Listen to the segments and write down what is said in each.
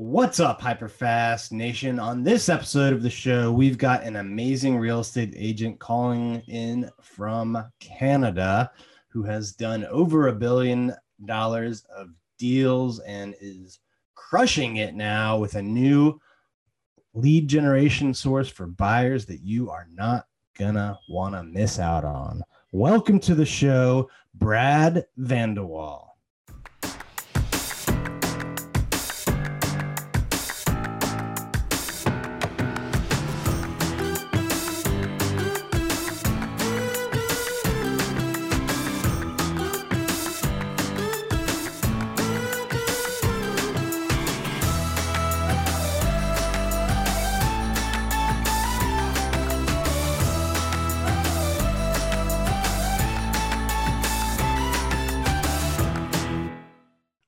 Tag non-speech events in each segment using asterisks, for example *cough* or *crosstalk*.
What's up, Hyperfast Nation? On this episode of the show, we've got an amazing real estate agent calling in from Canada who has done over a billion dollars of deals and is crushing it now with a new lead generation source for buyers that you are not gonna want to miss out on. Welcome to the show, Brad van de Walle.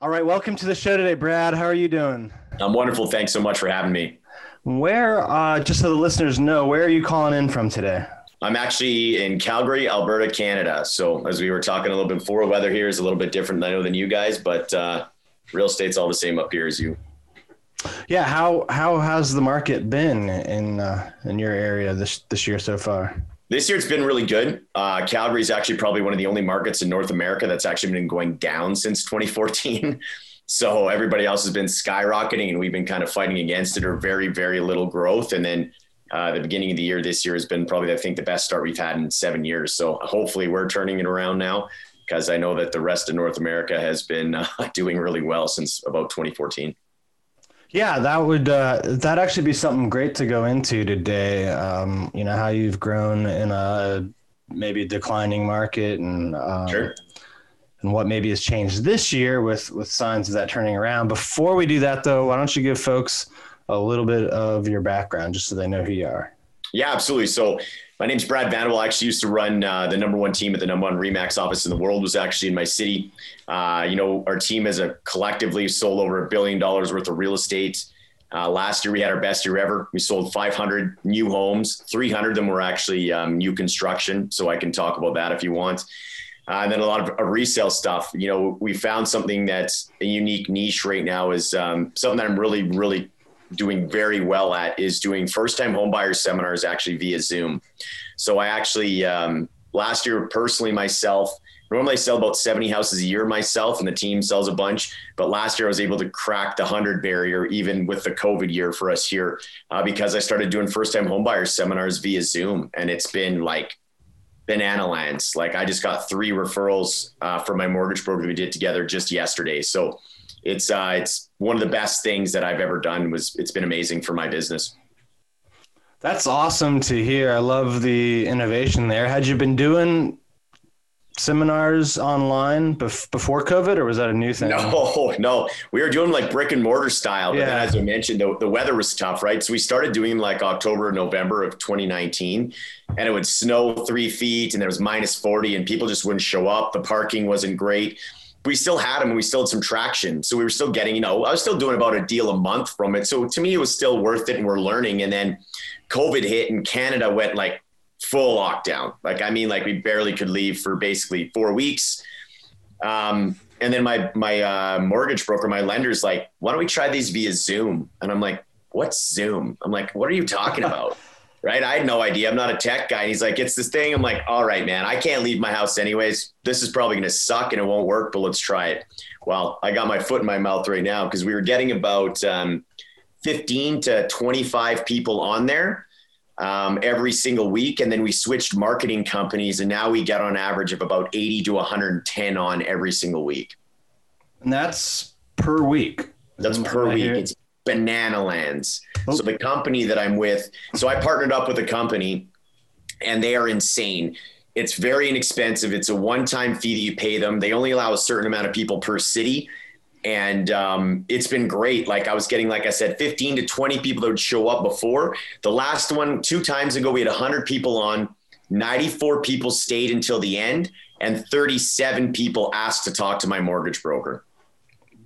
All right, welcome to the show today, Brad. How are you doing? I'm wonderful. Thanks so much for having me. Where, uh, just so the listeners know, where are you calling in from today? I'm actually in Calgary, Alberta, Canada. So, as we were talking a little bit before, weather here is a little bit different, I know, than you guys, but uh, real estate's all the same up here as you. Yeah how how has the market been in uh, in your area this this year so far? This year it's been really good. Uh, Calgary is actually probably one of the only markets in North America that's actually been going down since 2014. *laughs* so everybody else has been skyrocketing, and we've been kind of fighting against it, or very very little growth. And then uh, the beginning of the year this year has been probably I think the best start we've had in seven years. So hopefully we're turning it around now because I know that the rest of North America has been uh, *laughs* doing really well since about 2014. Yeah, that would uh, that actually be something great to go into today. Um, you know how you've grown in a maybe declining market, and um, Sure. and what maybe has changed this year with with signs of that turning around. Before we do that, though, why don't you give folks a little bit of your background just so they know who you are? Yeah, absolutely. So my name's Brad van de Walle. I actually used to run uh, the number one team at the number one Remax office in the world. Was actually in my city. Uh, you know, our team as a collectively sold over a billion dollars worth of real estate. Uh, last year we had our best year ever. We sold 500 new homes. 300 of them were actually um, new construction. So I can talk about that if you want. Uh, and then a lot of uh, resale stuff. You know, we found something that's a unique niche right now is um, something that I'm really, really doing very well at is doing first time homebuyer seminars actually via Zoom. So I actually um, last year personally myself normally I sell about 70 houses a year myself and the team sells a bunch. But last year I was able to crack the 100 barrier even with the COVID year for us here uh, because I started doing first time homebuyer seminars via Zoom and it's been like banana lands. Like I just got three referrals uh, from my mortgage broker we did together just yesterday. So it's uh, it's one of the best things that I've ever done. Was it's been amazing for my business. That's awesome to hear. I love the innovation there. Had you been doing seminars online bef- before COVID, or was that a new thing? No, *laughs* no, we were doing like brick and mortar style. But then, as I mentioned, the, the weather was tough, right? So we started doing like October, November of 2019, and it would snow three feet, and there was minus 40, and people just wouldn't show up. The parking wasn't great. We still had them, and we still had some traction. So we were still getting, you know, I was still doing about a deal a month from it. So to me, it was still worth it, and we're learning. And then COVID hit, and Canada went like full lockdown. Like I mean, like we barely could leave for basically four weeks. Um, and then my my uh, mortgage broker, my lender's like, "Why don't we try these via Zoom?" And I'm like, "What's Zoom?" I'm like, "What are you talking about?" *laughs* right? I had no idea. I'm not a tech guy. And he's like, "It's this thing." I'm like, "All right, man. I can't leave my house anyways. This is probably going to suck and it won't work, but let's try it." Well, I got my foot in my mouth right now because we were getting about um, 15 to 25 people on there um, every single week. And then we switched marketing companies, and now we get on average of about 80 to 110 on every single week. And that's per week. That's per week. It's banana lands. Oh. So the company that I'm with, so I partnered up with a company, and they are insane. It's very inexpensive. It's a one-time fee that you pay them. They only allow a certain amount of people per city. And um, it's been great. Like I was getting, like I said, 15 to 20 people that would show up before. The last one, two times ago, we had 100 people on. 94 people stayed until the end, and 37 people asked to talk to my mortgage broker.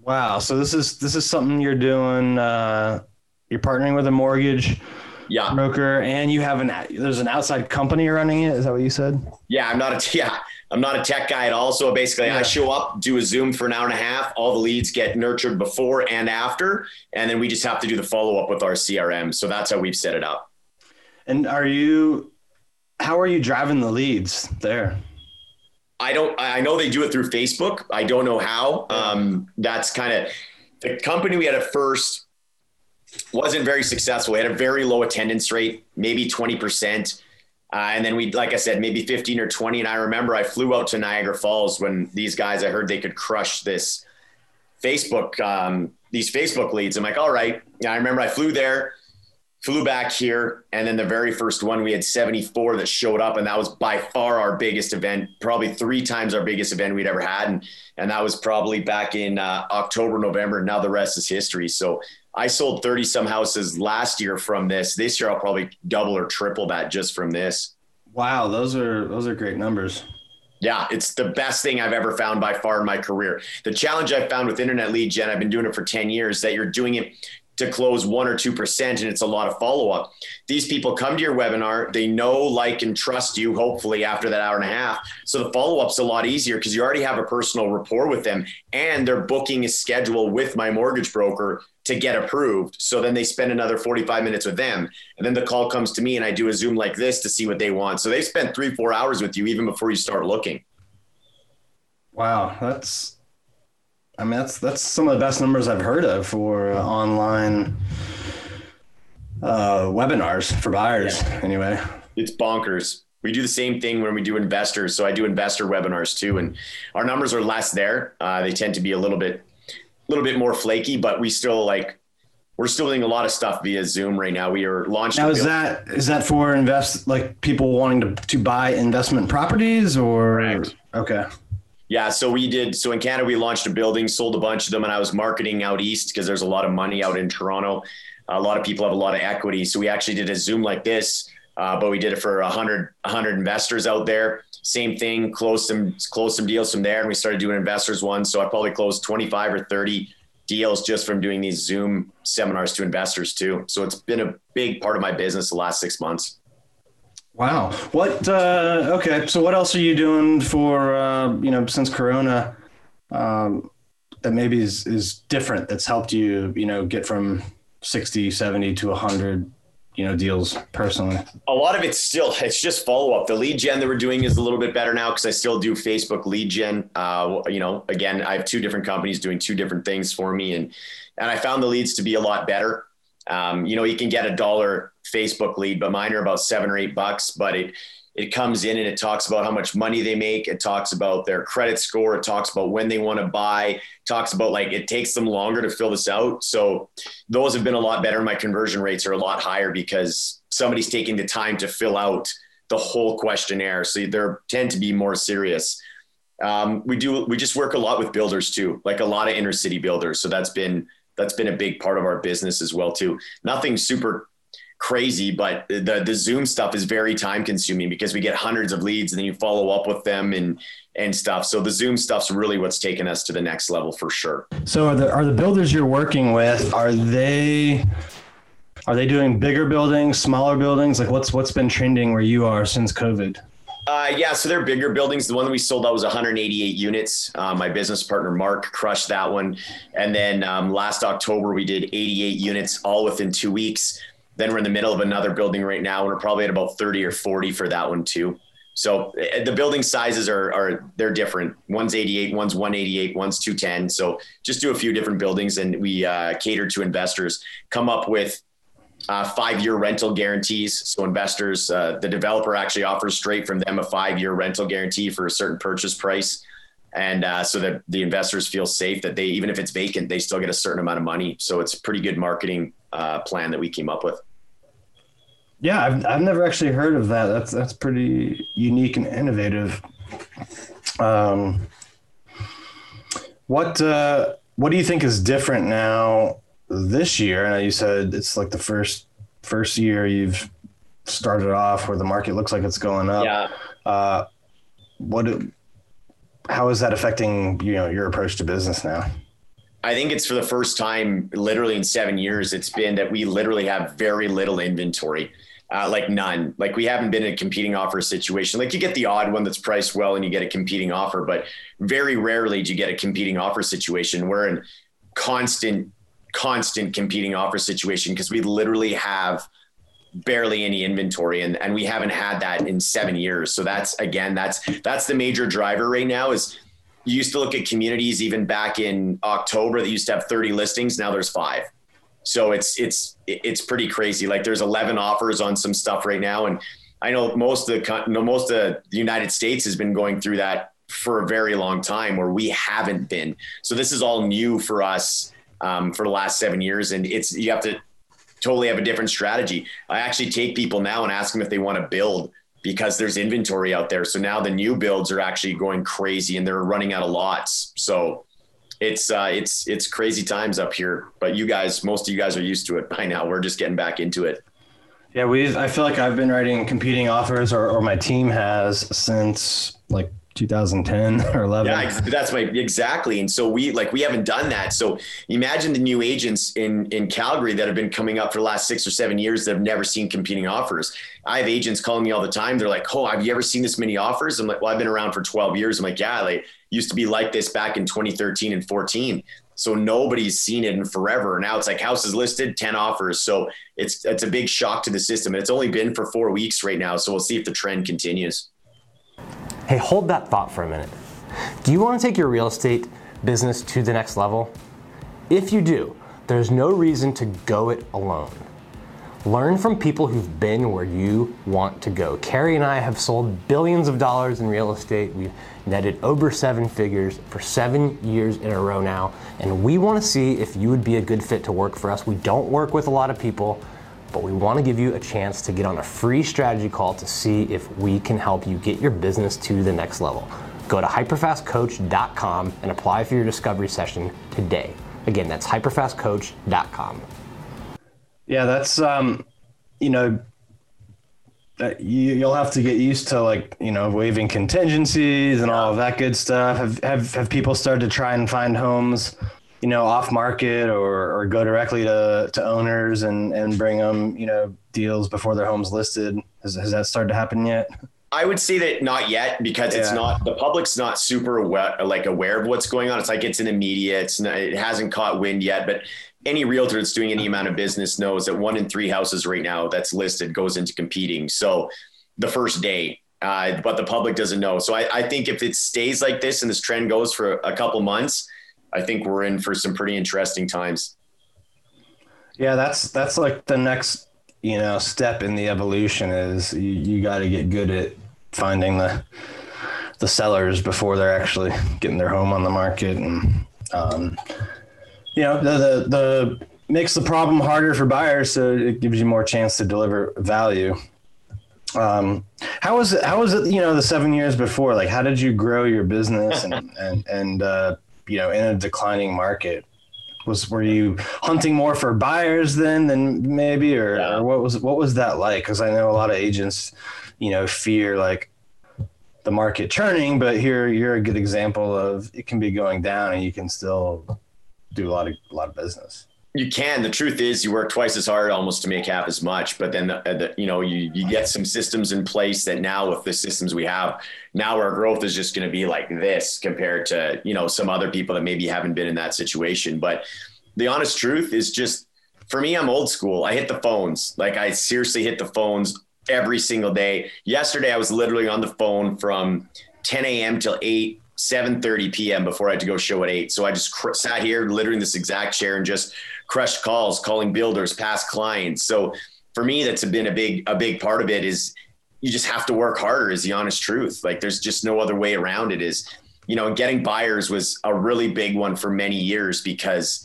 Wow. So this is this is something you're doing. Uh, you're partnering with a mortgage Yeah. broker, and you have an there's an outside company running it. Is that what you said? Yeah, I'm not a *laughs* yeah, I'm not a tech guy at all. So basically, Yeah. I show up, do a Zoom for an hour and a half. All the leads get nurtured before and after, and then we just have to do the follow up with our CRM. So that's how we've set it up. And are you? How are you driving the leads there? I don't. I know they do it through Facebook. I don't know how. Um, that's kind of the company we had at first wasn't very successful. We had a very low attendance rate, maybe twenty percent, uh, and then we, like I said, maybe fifteen or twenty. And I remember I flew out to Niagara Falls when these guys. I heard they could crush this Facebook. Um, these Facebook leads. I'm like, all right. And I remember I flew there flew back here and then the very first one we had 74 that showed up and that was by far our biggest event probably three times our biggest event we'd ever had and and that was probably back in uh, october november now the rest is history so i sold 30 some houses last year from this this year i'll probably double or triple that just from this Wow, those are those are great numbers. yeah, it's the best thing I've ever found by far in my career. The challenge I've found with internet lead gen, I've been doing it for 10 years, that you're doing it to close one or 2%, and it's a lot of follow up. These people come to your webinar, they know, like, and trust you, hopefully, after that hour and a half. So the follow up's a lot easier because you already have a personal rapport with them, and they're booking a schedule with my mortgage broker to get approved. So then they spend another 45 minutes with them. And then the call comes to me, and I do a Zoom like this to see what they want. So they spend three, four hours with you even before you start looking. Wow, that's. I mean, that's that's some of the best numbers I've heard of for uh, online uh, webinars for buyers. Anyway, It's bonkers. We do the same thing when we do investors. So I do investor webinars too, and our numbers are less there. Uh, they tend to be a little bit, a little bit more flaky, but we still like we're still doing a lot of stuff via Zoom right now. We are launching. now is that is that for invest like people wanting to to buy investment properties or Correct. okay? Yeah, so we did. So in Canada, we launched a building, sold a bunch of them, and I was marketing out east because there's a lot of money out in Toronto. A lot of people have a lot of equity, so we actually did a Zoom like this, uh, but we did it for 100, 100 investors out there. Same thing, closed some closed some deals from there, and we started doing investors one. So I probably closed 25 or 30 deals just from doing these Zoom seminars to investors too. So it's been a big part of my business the last six months. Wow. What? Uh, okay. So what else are you doing for uh, you know since Corona um, that maybe is is different that's helped you you know get from 60, 70 to 100 you know deals personally? a lot of it's still it's just follow up. The lead gen that we're doing is a little bit better now because I still do Facebook lead gen. Uh, you know, again, I have two different companies doing two different things for me, and and I found the leads to be a lot better. Um, you know, you can get a dollar Facebook lead, but mine are about seven or eight bucks. But it it comes in and it talks about how much money they make. It talks about their credit score. It talks about when they want to buy. Talks about like it takes them longer to fill this out. So those have been a lot better. My conversion rates are a lot higher because somebody's taking the time to fill out the whole questionnaire. So they tend to be more serious. Um, we do. We just work a lot with builders too, like a lot of inner city builders. So that's been that's been a big part of our business as well too. Nothing super crazy, but the the Zoom stuff is very time consuming because we get hundreds of leads and then you follow up with them and and stuff. So the Zoom stuff's really what's taken us to the next level for sure. So are the are the builders you're working with are they are they doing bigger buildings, smaller buildings? Like what's what's been trending where you are since COVID? Uh, yeah, so they're bigger buildings. The one that we sold out was 188 units. Uh, my business partner Mark crushed that one, and then um, last October we did 88 units, all within two weeks. Then we're in the middle of another building right now, and we're probably at about 30 or 40 for that one too. So uh, the building sizes are are they're different. One's 88, one's 188, one's 210. So just do a few different buildings, and we uh, cater to investors. Come up with uh, five-year rental guarantees. So investors, uh, the developer actually offers straight from them a five-year rental guarantee for a certain purchase price, and uh, so that the investors feel safe that they, even if it's vacant, they still get a certain amount of money. So it's a pretty good marketing uh, plan that we came up with. Yeah, I've I've never actually heard of that. That's that's pretty unique and innovative. Um, what uh, what do you think is different now this year? Know you said it's like the first first year you've started off where the market looks like it's going up. Yeah. Uh, what? How is that affecting you know your approach to business now? I think it's for the first time, literally in seven years, it's been that we literally have very little inventory. Uh, like none. Like we haven't been in a competing offer situation. Like you get the odd one that's priced well and you get a competing offer, but very rarely do you get a competing offer situation. We're in constant, constant competing offer situation because we literally have barely any inventory and, and we haven't had that in seven years. So that's again, that's that's the major driver right now is you used to look at communities even back in October that used to have 30 listings. Now there's five. So it's it's it's pretty crazy. Like there's 11 offers on some stuff right now, and I know most of the most of the United States has been going through that for a very long time, where we haven't been. So this is all new for us um, for the last seven years, and it's you have to totally have a different strategy. I actually take people now and ask them if they want to build because there's inventory out there. So now the new builds are actually going crazy and they're running out of lots. So it's uh, it's it's crazy times up here. But you guys, most of you guys are used to it by now. We're just getting back into it. Yeah, we. I feel like I've been writing competing offers, or, or my team has since like 2010 *laughs* or 11. Yeah, that's my exactly. And so we like we haven't done that. So imagine the new agents in in Calgary that have been coming up for the last six or seven years that have never seen competing offers. I have agents calling me all the time. They're like, "Oh, have you ever seen this many offers?" I'm like, "Well, I've been around for 12 years." I'm like, "Yeah, like used to be like this back in 2013 and 14." So nobody's seen it in forever. Now it's like houses listed, 10 offers. So it's it's a big shock to the system. And it's only been for four weeks right now. So we'll see if the trend continues. Hey, hold that thought for a minute. Do you want to take your real estate business to the next level? If you do, there's no reason to go it alone. Learn from people who've been where you want to go. Carrie and I have sold billions of dollars in real estate. We've netted over seven figures for seven years in a row now, and we want to see if you would be a good fit to work for us. We don't work with a lot of people but we want to give you a chance to get on a free strategy call to see if we can help you get your business to the next level. Go to hyperfastcoach.com and apply for your discovery session today. Again, that's hyperfastcoach.com. Yeah, that's um, you know, you, you'll have to get used to like you know waiving contingencies and all of that good stuff. Have have have people started to try and find homes you know, off market or, or go directly to, to owners and, and bring them, you know, deals before their home's listed? Has, has that started to happen yet? I would say that not yet because yeah. it's not the public's not super aware, like aware of what's going on. It's like it's in immediate. It's not, it hasn't caught wind yet, but any realtor that's doing any amount of business knows that one in three houses right now that's listed goes into competing. So the first day, uh, but the public doesn't know. So I, I think if it stays like this and this trend goes for a couple months, I think we're in for some pretty interesting times. Yeah, that's that's like the next you know step in the evolution is you, you got to get good at finding the the sellers before they're actually getting their home on the market and um, you know the, the the makes the problem harder for buyers so it gives you more chance to deliver value um, how was it how was it you know the seven years before like how did you grow your business and and and uh, you know in a declining market was were you hunting more for buyers then than maybe or, yeah. or what was what was that like because i know a lot of agents you know fear like the market turning but here you're a good example of it can be going down and you can still do a lot of a lot of business you can. The truth is, you work twice as hard almost to make half as much. But then, the, the, you know, you you get some systems in place that now, with the systems we have, now our growth is just going to be like this compared to you know some other people that maybe haven't been in that situation. But the honest truth is just for me, I'm old school. I hit the phones. Like I seriously hit the phones every single day. Yesterday, I was literally on the phone from 10 a.m. till 8 7:30 p.m. before I had to go show at eight. So I just cr- sat here, literally in this exact chair, and just crushed calls, calling builders, past clients. So for me, that's been a big a big part of it. Is you just have to work harder. Is the honest truth. Like there's just no other way around it. Is you know, getting buyers was a really big one for many years because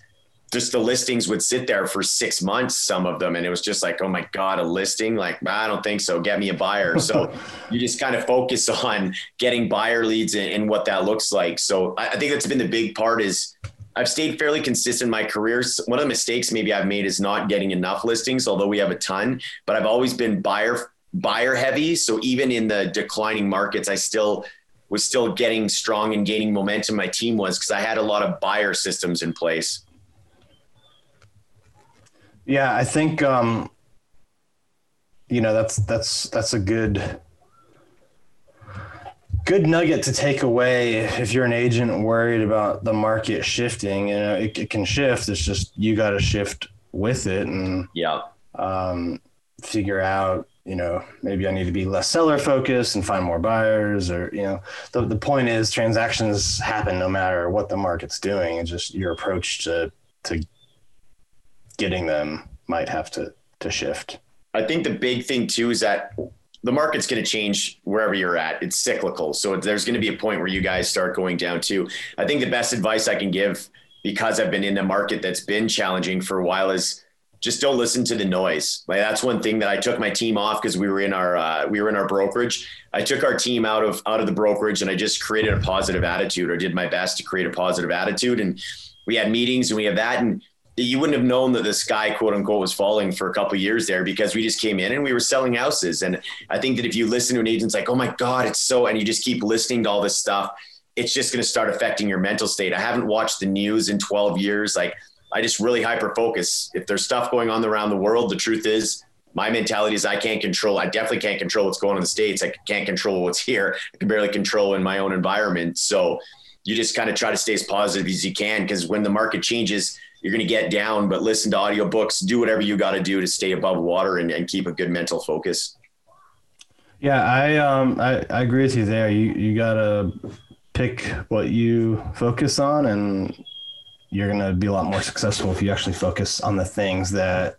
just the listings would sit there for six months, some of them. And it was just like, oh my God, a listing? Like, I don't think so. Get me a buyer. So *laughs* you just kind of focus on getting buyer leads and, and what that looks like. So I, I, think that's been the big part is I've stayed fairly consistent in my career. One of the mistakes maybe I've made is not getting enough listings, although we have a ton, but I've always been buyer buyer heavy. So even in the declining markets, I still was still getting strong and gaining momentum. My team was because I had a lot of buyer systems in place. Yeah, I think um, you know that's that's that's a good good nugget to take away if you're an agent worried about the market shifting. You know, it, it can shift. It's just you got to shift with it and yeah, um, figure out. You know, maybe I need to be less seller focused and find more buyers, or you know, the the point is transactions happen no matter what the market's doing. It's just your approach to to getting them might have to to shift. I think the big thing too is that the market's going to change wherever you're at. It's cyclical. So there's going to be a point where you guys start going down too. I think the best advice I can give because I've been in a market that's been challenging for a while is just don't listen to the noise. Like that's one thing that I took my team off because we were in our uh, we were in our brokerage. I took our team out of out of the brokerage and I just created a positive attitude or did my best to create a positive attitude and we had meetings and we have that and you wouldn't have known that the sky quote unquote was falling for a couple years there because we just came in and we were selling houses. And i think that if you listen to an agent's like oh my god it's so and you just keep listening to all this stuff it's just going to start affecting your mental state. I haven't watched the news in 12 years. Like i just really hyper focus if there's stuff going on around the world the truth is my mentality is i can't control i definitely can't control what's going on in the states. I can't control what's here. I can barely control in my own environment. So you just kind of try to stay as positive as you can because when the market changes you're going to get down, but listen to audiobooks, do whatever you got to do to stay above water and, and keep a good mental focus. Yeah, I um I, I agree with you there. You you gotta pick what you focus on and you're gonna be a lot more successful if you actually focus on the things that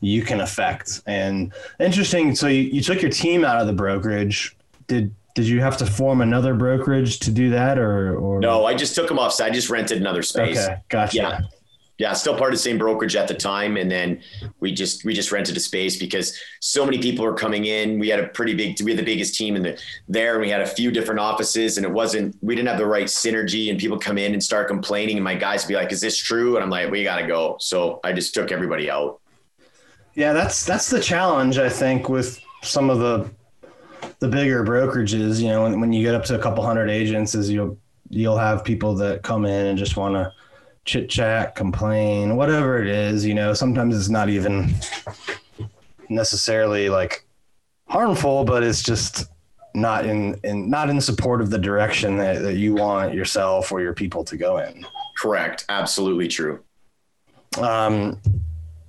you can affect. And interesting, so you, you took your team out of the brokerage. Did did you have to form another brokerage to do that or, or no i just took them off so i just rented another space okay gotcha yeah yeah, still part of the same brokerage at the time, and then we just we just rented a space because so many people were coming in. We had a pretty big, we had the biggest team in the there, and we had a few different offices, and it wasn't we didn't have the right synergy. And people come in and start complaining, and my guys would be like, "Is this true?" And I'm like, "We got to go." So I just took everybody out. Yeah, that's that's the challenge I think with some of the the bigger brokerages. You know, when, when you get up to a couple hundred agents, is you'll you'll have people that come in and just want to chit chat, complain, whatever it is, you know, sometimes it's not even necessarily like harmful, but it's just not in, in not in support of the direction that, that you want yourself or your people to go in. Correct. Absolutely true. Um,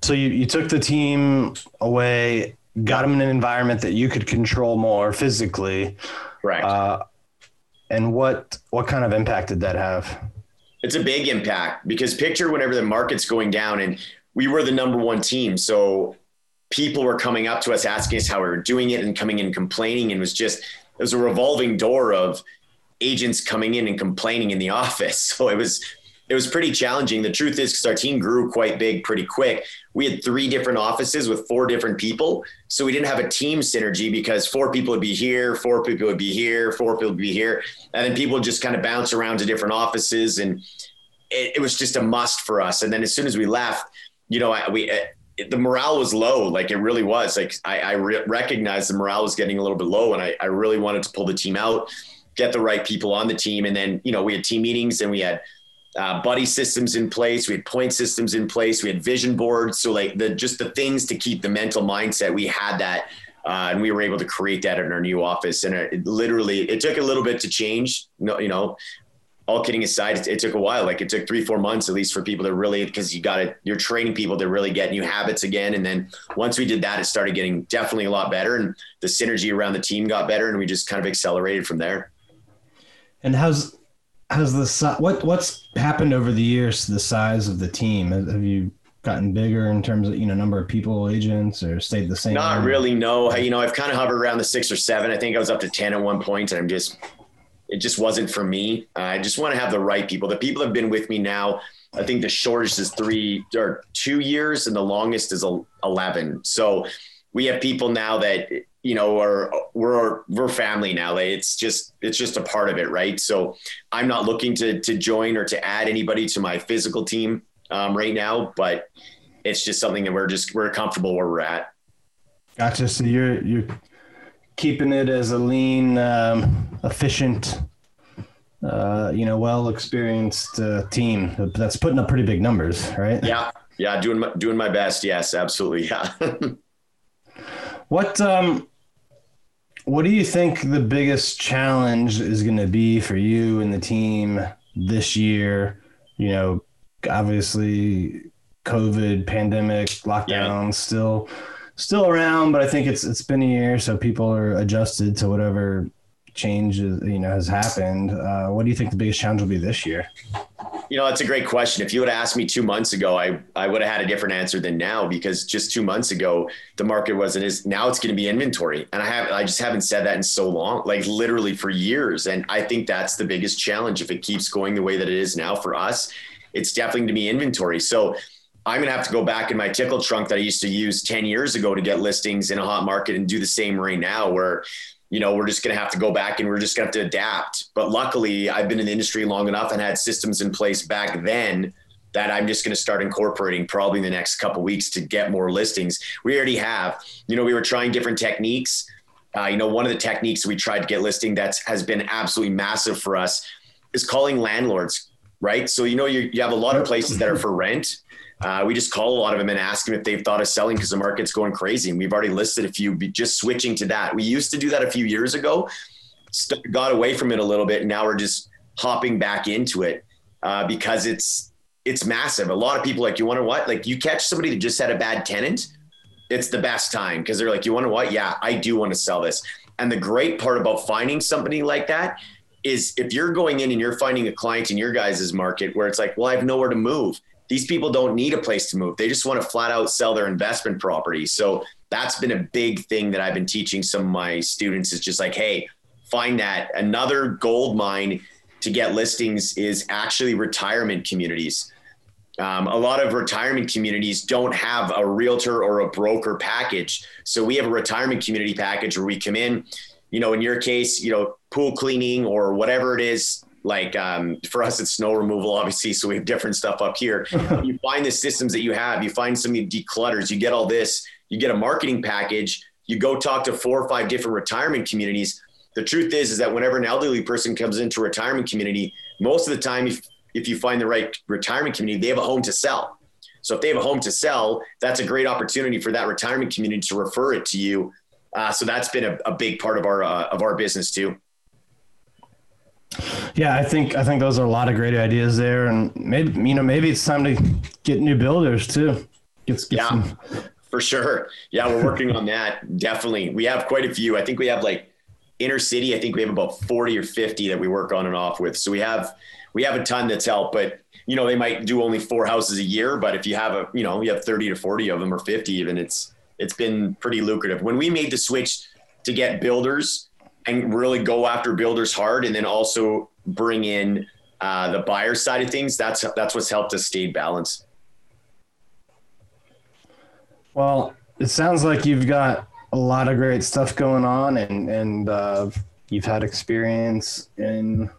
so you, you took the team away, got them in an environment that you could control more physically. Right. Uh, and what, what kind of impact did that have? It's a big impact because picture whenever the market's going down and we were the number one team. So people were coming up to us asking us how we were doing it and coming in complaining and it was just it was a revolving door of agents coming in and complaining in the *laughs* office. So it was it was pretty challenging. The truth is, because our team grew quite big pretty quick, we had three different offices with four different people. So we didn't have a team synergy because four people would be here, four people would be here, four people would be here. And then people just kind of bounce around to different offices. And it, it was just a must for us. And then as soon as we left, you know, we, uh, it, the morale was low. Like it really was. Like I, I re- recognized the morale was getting a little bit low, and I, I really wanted to pull the team out, get the right people on the team, and then you know we had team meetings and we had uh, buddy systems in place. We had point systems in place. We had vision boards. So like the just the things to keep the mental mindset. We had that, uh, and we were able to create that in our new office. And it, it literally, it took a little bit to change. No, you know, all kidding aside, it, it, took a while. Like it took three, four months at least for people to really, because you got to, you're training people to really get new habits again. And then once we did that, it started getting definitely a lot better, and the synergy around the team got better, and we just kind of accelerated from there. And how's has the what what's happened over the years to the size of the team? Have you gotten bigger in terms of you know number of people, agents, or stayed the same? Not really. No. You know, I've kind of hovered around the six or seven. I think I was up to ten at one point, and I'm just it just wasn't for me. I just want to have the right people. The people have been with me now. I think the shortest is three or two years, and the longest is eleven. So we have people now that you know are we're we're family now it's just it's just a part of it right so i'm not looking to to join or to add anybody to my physical team um, right now but it's just something that we're just we're comfortable where we're at gotcha so you're you're keeping it as a lean, um, efficient, uh, you know, well experienced uh, team that's putting up pretty big numbers, right? Yeah, yeah, doing my, doing my best. Yes, absolutely. *laughs* Yeah. what um, what do you think the biggest challenge is going to be for you and the team this year? You know, obviously, COVID, pandemic, lockdown, yeah. still still around, but I think it's it's been a year, so people are adjusted to whatever change you know has happened. Uh, what do you think the biggest challenge will be this year? You know, that's a great question. If you would have asked me two months ago, I, I would have had a different answer than now because just two months ago, the market wasn't as now it's going to be inventory. And I have, I just haven't said that in so long, like literally for years. And I think that's the biggest challenge. If it keeps going the way that it is now for us, it's definitely going to be inventory. So I'm going to have to go back in my tickle trunk that I used to use 10 years ago to get listings in a hot market and do the same right now where you know, we're just going to have to go back and we're just going to have to adapt. But luckily, I've been in the industry long enough and had systems in place back then that I'm just going to start incorporating probably in the next couple weeks to get more listings. We already have. You know, we were trying different techniques. Uh, you know, one of the techniques we tried to get listing that has been absolutely massive for us is calling landlords, right? So, you know, you, you have a lot of places that are for rent uh, we just call a lot of them and ask them if they've thought of selling because the market's going crazy. And we've already listed a few, just switching to that. We used to do that a few years ago, st- got away from it a little bit. And now we're just hopping back into it uh, because it's, it's massive. A lot of people like, you wonder what? Like you catch somebody that just had a bad tenant, it's the best time because they're like, you wonder what? Yeah, I do want to sell this. And the great part about finding somebody like that is if you're going in and you're finding a client in your guys' market where it's like, well, I have nowhere to move these people don't need a place to move. They just want to flat out sell their investment property. So that's been a big thing that I've been teaching some of my students is just like, hey, find that. Another gold mine to get listings is actually retirement communities. Um, a lot of retirement communities don't have a realtor or a broker package. So we have a retirement community package where we come in, you know, in your case, you know, pool cleaning or whatever it is, like um, for us it's snow removal obviously so we have different stuff up here. *laughs* You find the systems that you have you find some declutters you get all this you get a marketing package you go talk to four or five different retirement communities. The truth is is that whenever an elderly person comes into a retirement community most of the time if, if you find the right retirement community they have a home to sell. So if they have a home to sell that's a great opportunity for that retirement community to refer it to you. Uh, so that's been a, a, big part of our uh, of our business too yeah, I think I think those are a lot of great ideas there, and maybe you know maybe it's time to get new builders too. Get, get yeah, some... for sure. Yeah, we're working on that. Definitely, we have quite a few. I think we have like inner city. I think we have about forty or fifty that we work on and off with. So we have we have a ton that's helped, but you know they might do only four houses a year. But if you have a you know you have thirty to forty of them or fifty even, it's it's been pretty lucrative. When we made the switch to get builders and really go after builders hard and then also bring in uh, the buyer side of things that's that's what's helped us stay balanced. Well it sounds like you've got a lot of great stuff going on and and uh, you've had experience in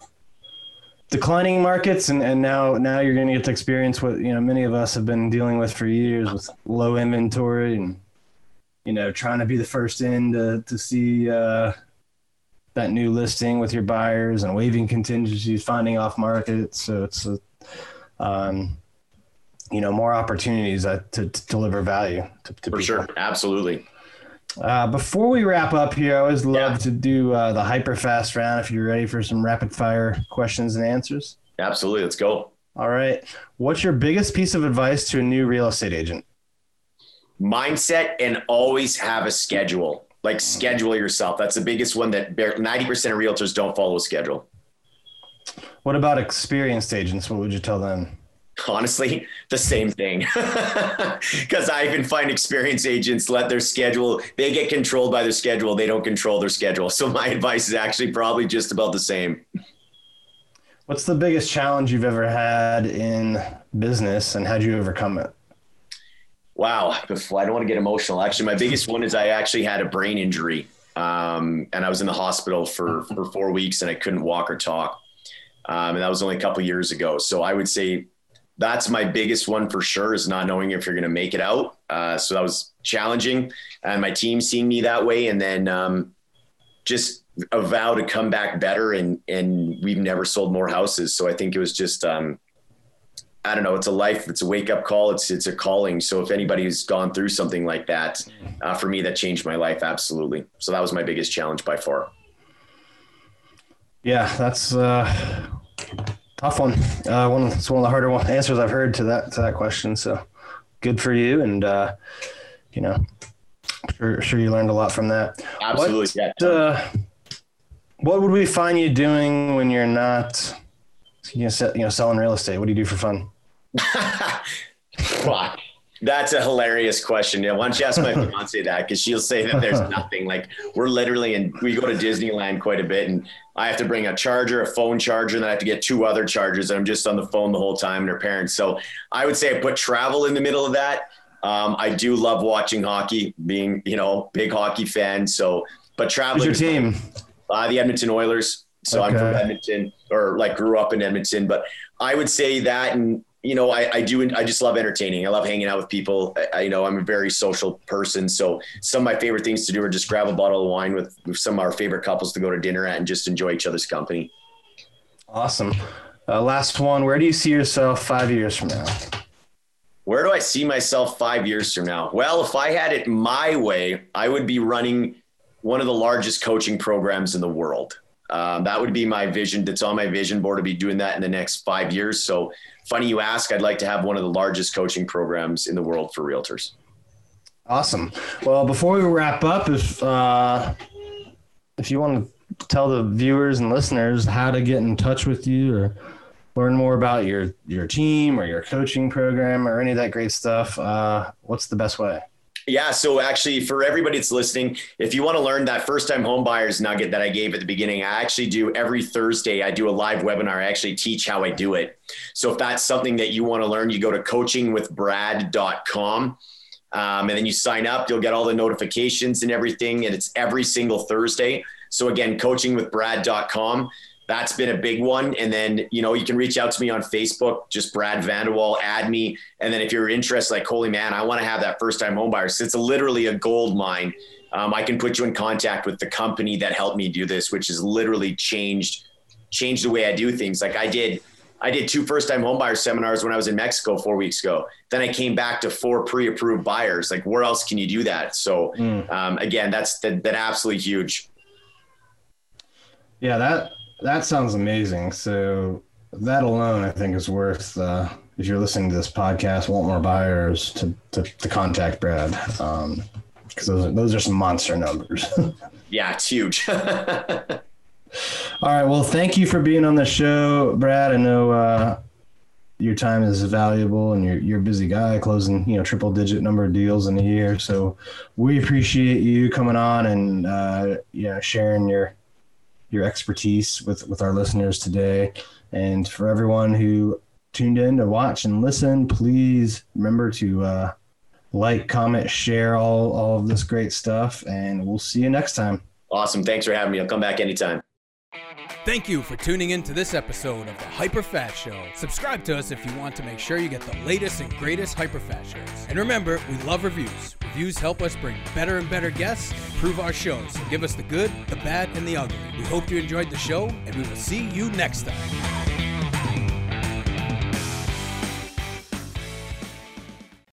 declining markets and, and now now you're going to get to experience what you know many of us have been dealing with for years with low inventory and you know trying to be the first in to, to see uh, that new listing with your buyers and waiving contingencies, finding off market. So it's a, um, you know, more opportunities uh, to, to, deliver value. To, to For people. sure. Absolutely. Uh, before we wrap up here, I always love yeah. to do uh, the hyper fast round. If you're ready for some rapid fire questions and answers. Absolutely. Let's go. All right. What's your biggest piece of advice to a new real estate agent? Mindset and always have a schedule like schedule yourself. That's the biggest one that 90% of realtors don't follow a schedule. What about experienced agents? What would you tell them? Honestly, the same thing. *laughs* Because I even find experienced agents let their schedule, they get controlled by their schedule. They don't control their schedule. So my *laughs* advice is actually probably just about the same. What's the biggest challenge you've ever had in business and how'd you overcome it? Wow, *laughs* I don't want to get emotional. Actually, my biggest one is I actually had a brain injury, um, and I was in the hospital for *laughs* for four weeks, and I couldn't walk or talk, um, and that was only a couple years ago. So I would say that's my biggest one for sure is not knowing if you're going to make it out. Uh, so that was challenging, and my team seeing me that way, and then um, just a vow to come back better and and we've never sold more houses so i think it was just um i don't know it's a life it's a wake up call it's it's a calling so if anybody's gone through something like that uh, for me that changed my life absolutely so that was my biggest challenge by far yeah that's uh tough one uh one it's one of the harder one, answers i've heard to that to that question so good for you and uh you know sure, sure you learned a lot from that. Absolutely. What, yeah. Uh, what would we find you doing when you're not, you know, you know, selling real estate? What do you do for fun? Wow. *laughs* That's a hilarious question. Yeah, why don't you ask my fiance that? Because she'll say that there's *laughs* nothing. Like we're literally, and we go to Disneyland quite a bit, and I have to bring a charger, a phone charger, and then I have to get two other chargers. And I'm just on the phone the whole time, and her parents. So I would say I put travel in the middle of that. Um, I do love watching hockey, being you know big hockey fan. So, but traveling. Who's your team? Uh, the Edmonton Oilers. So okay. I'm from Edmonton, or like grew up in Edmonton. But I would say that, and you know, I, I do. I just love entertaining. I love hanging out with people. I, you know, I'm a very social person. So some of my favorite things to do are just grab a bottle of wine with, with some of our favorite couples to go to dinner at and just enjoy each other's company. Awesome. Uh, last one. Where do you see yourself five years from now? where do I see myself five years from now? Well, if I had it my way, I would be running one of the largest coaching programs in the world. Um, that would be my vision. That's on my vision board to be doing that in the next five years. So, funny you ask. I'd like to have one of the largest coaching programs in the world for realtors. Awesome. Well, before we wrap up, if uh, if you want to tell the viewers and listeners how to get in touch with you or learn more about your your team or your coaching program or any of that great stuff, uh, what's the best way? Yeah. So actually, for everybody that's listening, if you want to learn that first time home buyers nugget that I gave at the beginning, I actually do every Thursday. I do a live webinar. I actually teach how I do it. So if that's something that you want to learn, you go to coachingwithbrad.com. Um, and then you sign up, you'll get all the notifications and everything. And it's every single Thursday. So again, coachingwithbrad.com that's been a big one. And then, you know, you can reach out to me on Facebook, just Brad van de Walle, add me. And then if you're interested, like, holy man, I want to have that first time home buyer. So it's literally a gold mine. Um, I can put you in contact with the company that helped me do this, which has literally changed, changed the way I do things. Like I did, I did two first time homebuyer seminars when I was in Mexico four weeks ago. Then I came back to four pre-approved buyers. Like where else can you do that? So mm. um, again, that's that, that absolutely huge. Yeah, that that sounds amazing. So that alone, I think, is worth. Uh, if you're listening to this podcast, want more buyers to to, to contact Brad, because um, those are, those are some monster numbers. *laughs* yeah, it's huge. *laughs* All right. Well, thank you for being on the show, Brad. I know uh, your time is valuable, and you're you're a busy guy, closing you know triple digit number of deals in a year. So we appreciate you coming on and uh, you know sharing your your expertise with with our listeners today. And for everyone who tuned in to watch and listen, please remember to uh, like, comment, share all all of this great stuff, and we'll see you next time. Awesome. Thanks for having me. I'll come back anytime. Thank you for tuning in to this episode of the Hyper Fast Show. Subscribe to us if you want to make sure you get the latest and greatest Hyperfast shows. And remember, we love reviews. Reviews help us bring better and better guests improve our shows. So give us the good, the bad, and the ugly. We hope you enjoyed the show, and we will see you next time.